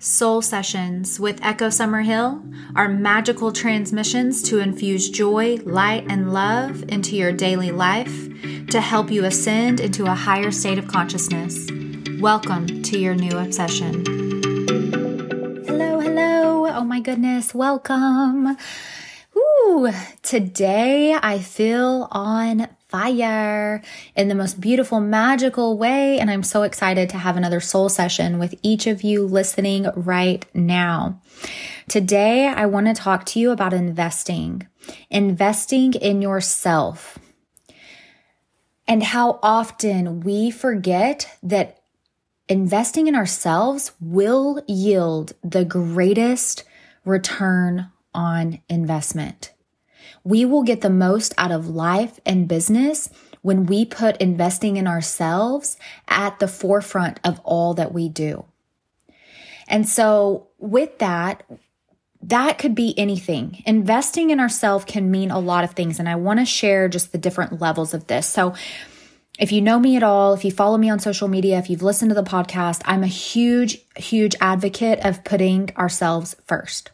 Soul Sessions with Echo Summerhill are magical transmissions to infuse joy, light, and love into your daily life to help you ascend into a higher state of consciousness. Welcome to your new obsession. Hello, hello. Oh my goodness, welcome. Ooh, today I feel on fire in the most beautiful, magical way. And I'm so excited to have another soul session with each of you listening right now. Today, I want to talk to you about investing, investing in yourself, and how often we forget that investing in ourselves will yield the greatest return on investment. We will get the most out of life and business when we put investing in ourselves at the forefront of all that we do. And so with that, that could be anything. Investing in ourselves can mean a lot of things. And I want to share just the different levels of this. So if you know me at all, if you follow me on social media, if you've listened to the podcast, I'm a huge, huge advocate of putting ourselves first.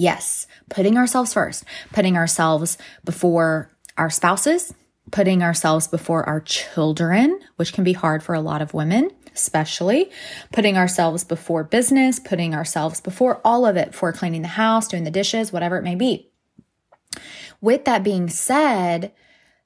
Yes, putting ourselves first, putting ourselves before our spouses, putting ourselves before our children, which can be hard for a lot of women, especially putting ourselves before business, putting ourselves before all of it, for cleaning the house, doing the dishes, whatever it may be. With that being said,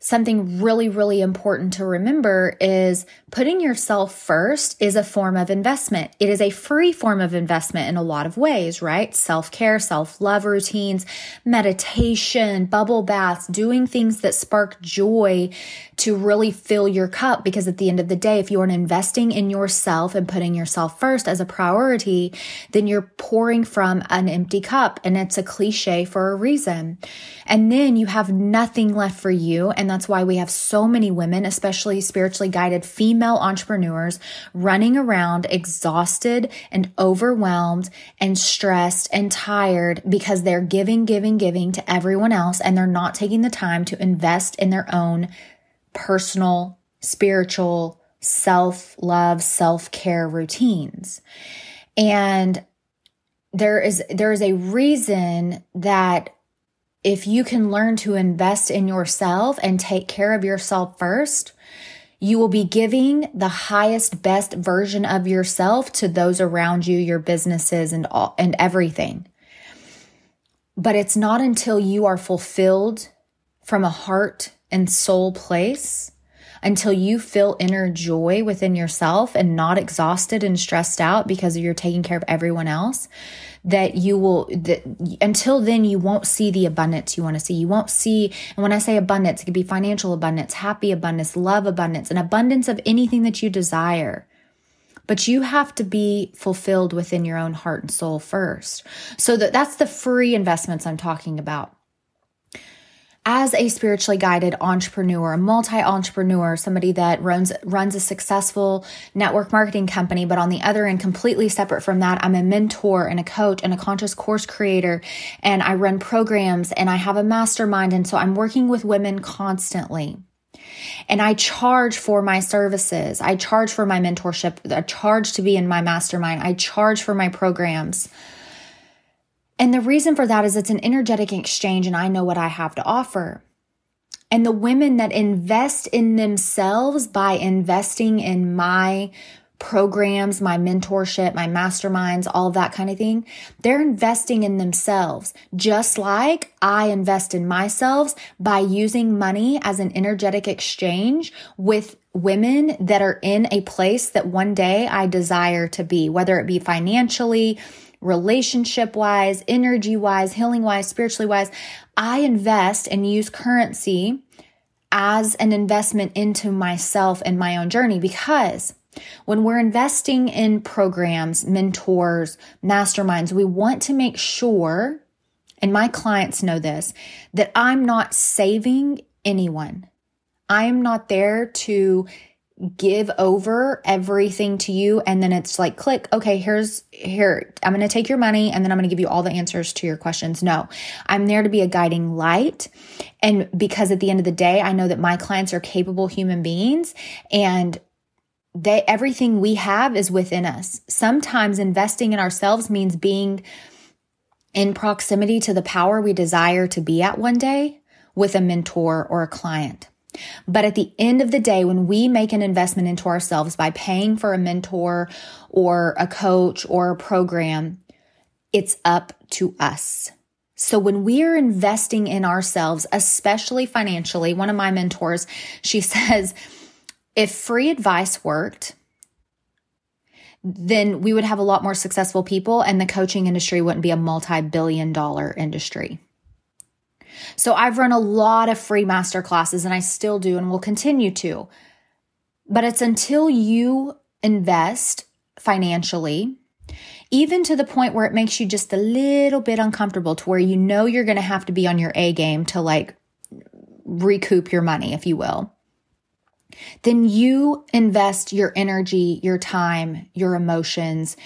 something really, really important to remember is putting yourself first is a form of investment. It is a free form of investment in a lot of ways, right? Self care, self love routines, meditation, bubble baths, doing things that spark joy to really fill your cup. Because at the end of the day, if you're not investing in yourself and putting yourself first as a priority, then you're pouring from an empty cup. And it's a cliche for a reason. And then you have nothing left for you. And that's why we have so many women, especially spiritually guided female entrepreneurs, running around exhausted and overwhelmed and stressed and tired because they're giving, giving, giving to everyone else and they're not taking the time to invest in their own personal, spiritual, self love, self care routines. And there is there is a reason that if you can learn to invest in yourself and take care of yourself first, you will be giving the highest, best version of yourself to those around you, your businesses and all, and everything. But it's not until you are fulfilled from a heart and soul place until you feel inner joy within yourself and not exhausted and stressed out because you're taking care of everyone else that you will that until then you won't see the abundance you want to see. You won't see and when i say abundance it could be financial abundance happy abundance love abundance an abundance of anything that you desire. But you have to be fulfilled within your own heart and soul first. So that that's the free investments i'm talking about as a spiritually guided entrepreneur, a multi-entrepreneur, somebody that runs runs a successful network marketing company, but on the other end, completely separate from that, I'm a mentor and a coach and a conscious course creator, and I run programs and I have a mastermind, and so I'm working with women constantly. And I charge for my services. I charge for my mentorship. I charge to be in my mastermind. I charge for my programs. And the reason for that is it's an energetic exchange and I know what I have to offer. And the women that invest in themselves by investing in my programs, my mentorship, my masterminds, all that kind of thing, they're investing in themselves, just like I invest in myself by using money as an energetic exchange with women that are in a place that one day I desire to be, whether it be financially, relationship wise, energy wise, healing wise, spiritually wise, I invest and use currency as an investment into myself and my own journey because when we're investing in programs, mentors, masterminds, we want to make sure, and my clients know this, that I'm not saving anyone. I am not there to give over everything to you and then it's like click okay here's here i'm going to take your money and then i'm going to give you all the answers to your questions no i'm there to be a guiding light and because at the end of the day i know that my clients are capable human beings and they everything we have is within us. Sometimes investing in ourselves means being in proximity to the power we desire to be at one day with a mentor or a client. But at the end of the day, when we make an investment into ourselves by paying for a mentor or a coach or a program, it's up to us. So when we are investing in ourselves, especially financially, one of my mentors, she says, if free advice worked, then we would have a lot more successful people and the coaching industry wouldn't be a multi billion dollar industry. So I've run a lot of free master classes and I still do and will continue to. But it's until you invest financially, even to the point where it makes you just a little bit uncomfortable to where you know you're going to have to be on your A game to like recoup your money, if you will then you invest your energy, your time, your emotions,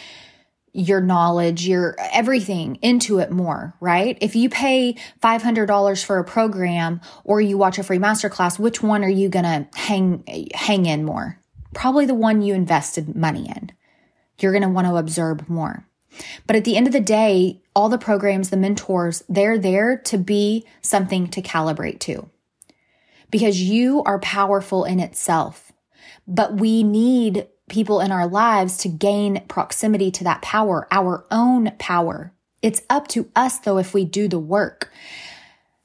your knowledge, your everything into it more, right? If you pay $500 for a program or you watch a free masterclass, which one are you going to hang hang in more? Probably the one you invested money in. You're going to want to observe more. But at the end of the day, all the programs, the mentors, they're there to be something to calibrate to because you are powerful in itself. But we need people in our lives to gain proximity to that power, our own power. It's up to us though if we do the work.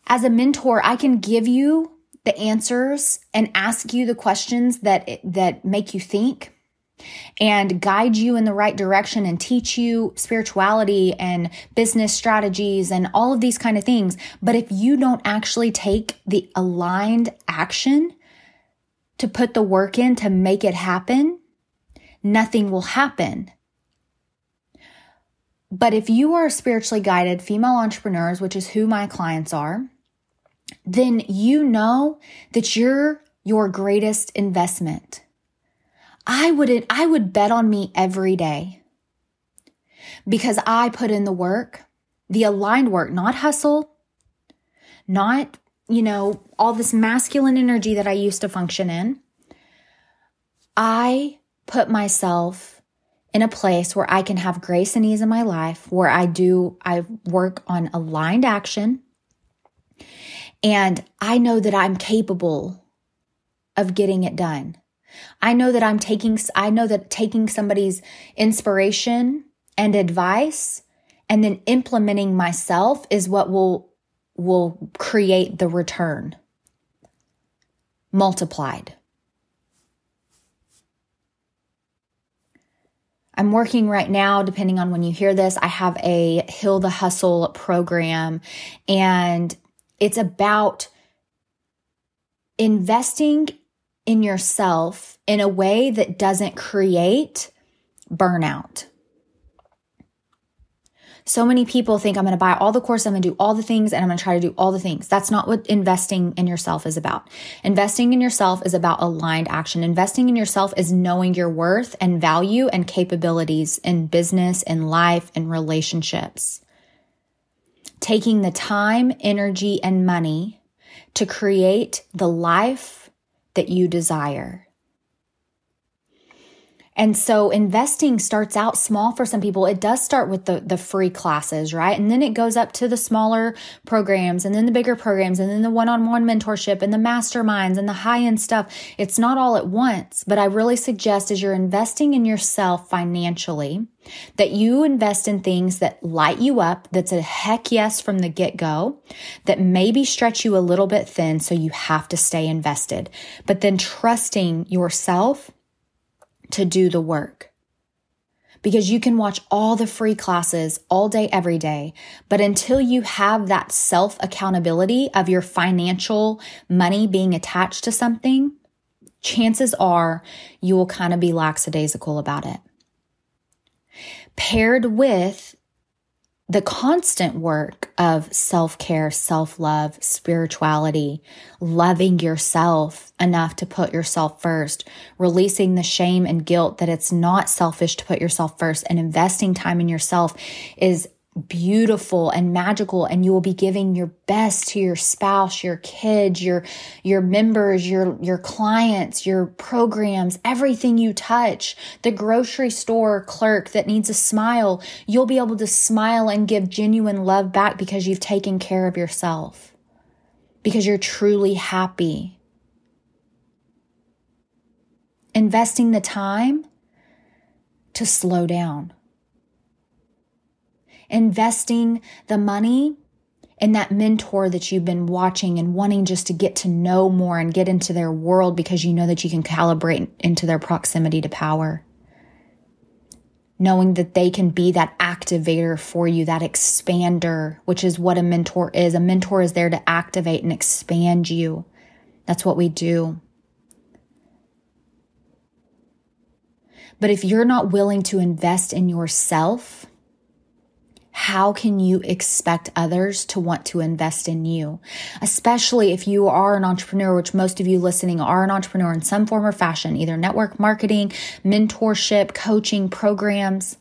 As a mentor, I can give you the answers and ask you the questions that that make you think and guide you in the right direction and teach you spirituality and business strategies and all of these kind of things. But if you don't actually take the aligned action to put the work in to make it happen, nothing will happen. But if you are spiritually guided female entrepreneurs, which is who my clients are, then you know that you're your greatest investment. I would I would bet on me every day because I put in the work, the aligned work, not hustle, not, you know, all this masculine energy that I used to function in. I put myself in a place where I can have grace and ease in my life, where I do, I work on aligned action. And I know that I'm capable of getting it done. I know that I'm taking, I know that taking somebody's inspiration and advice and then implementing myself is what will, will create the return multiplied. I'm working right now, depending on when you hear this, I have a Heal the Hustle program and it's about investing in yourself in a way that doesn't create burnout. So many people think I'm going to buy all the course, I'm going to do all the things, and I'm going to try to do all the things. That's not what investing in yourself is about. Investing in yourself is about aligned action. Investing in yourself is knowing your worth and value and capabilities in business, in life, in relationships. Taking the time, energy, and money to create the life that you desire. And so investing starts out small for some people. It does start with the, the free classes, right? And then it goes up to the smaller programs and then the bigger programs and then the one-on-one mentorship and the masterminds and the high-end stuff. It's not all at once, but I really suggest as you're investing in yourself financially, that you invest in things that light you up, that's a heck yes from the get go, that maybe stretch you a little bit thin so you have to stay invested, but then trusting yourself to do the work. Because you can watch all the free classes all day, every day. But until you have that self accountability of your financial money being attached to something, chances are you will kind of be lackadaisical about it paired with the constant work of self care, self love, spirituality, loving yourself enough to put yourself first, releasing the shame and guilt that it's not selfish to put yourself first, and investing time in yourself is beautiful and magical and you will be giving your best to your spouse your kids your your members your your clients your programs everything you touch. The grocery store clerk that needs a smile you'll be able to smile and give genuine love back because you've taken care of yourself. Because you're truly happy. Investing the time to slow down investing the money in that mentor that you've been watching and wanting just to get to know more and get into their world because you know that you can calibrate into their proximity to power. Knowing that they can be that activator for you, that expander, which is what a mentor is. A mentor is there to activate and expand you. That's what we do. But if you're not willing to invest in yourself, how can you expect others to want to invest in you? Especially if you are an entrepreneur, which most of you listening are an entrepreneur in some form or fashion, either network marketing, mentorship, coaching programs.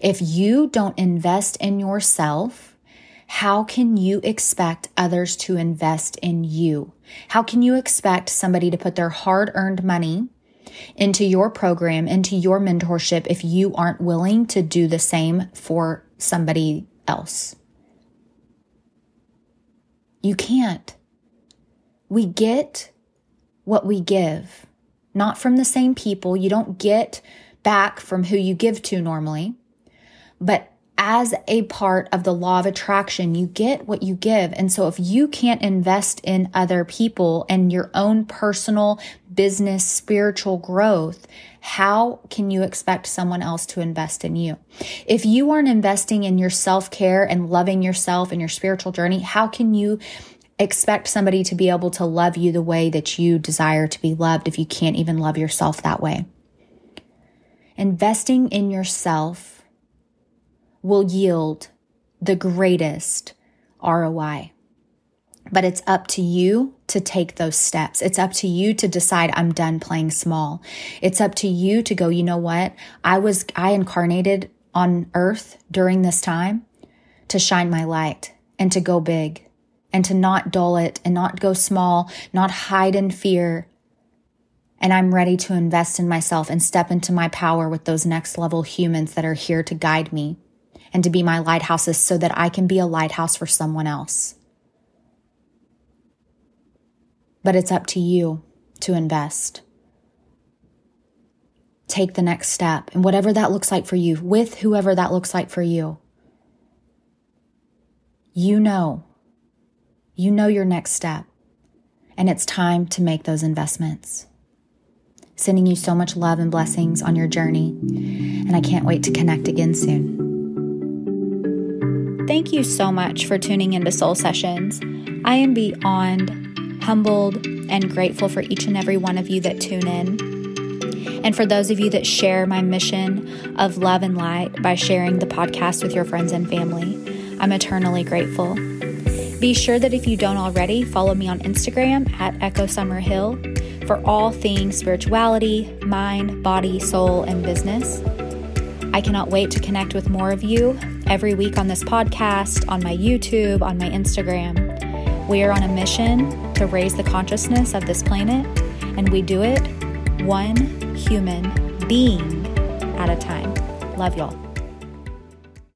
If you don't invest in yourself, how can you expect others to invest in you? How can you expect somebody to put their hard earned money into your program, into your mentorship, if you aren't willing to do the same for somebody else. You can't. We get what we give, not from the same people. You don't get back from who you give to normally, but as a part of the law of attraction, you get what you give. And so if you can't invest in other people and your own personal business, spiritual growth, how can you expect someone else to invest in you? If you aren't investing in your self care and loving yourself and your spiritual journey, how can you expect somebody to be able to love you the way that you desire to be loved if you can't even love yourself that way? Investing in yourself will yield the greatest ROI. But it's up to you to take those steps. It's up to you to decide I'm done playing small. It's up to you to go, you know what? I was, I incarnated on earth during this time to shine my light and to go big and to not dull it and not go small, not hide in fear. And I'm ready to invest in myself and step into my power with those next level humans that are here to guide me and to be my lighthouses so that I can be a lighthouse for someone else. But it's up to you to invest. Take the next step and whatever that looks like for you, with whoever that looks like for you. You know, you know your next step, and it's time to make those investments. Sending you so much love and blessings on your journey, and I can't wait to connect again soon. Thank you so much for tuning into Soul Sessions. I am beyond humbled and grateful for each and every one of you that tune in. And for those of you that share my mission of love and light by sharing the podcast with your friends and family, I'm eternally grateful. Be sure that if you don't already, follow me on Instagram at Echo Summer Hill for all things spirituality, mind, body, soul, and business. I cannot wait to connect with more of you every week on this podcast, on my YouTube, on my Instagram. We are on a mission to raise the consciousness of this planet, and we do it one human being at a time. Love y'all.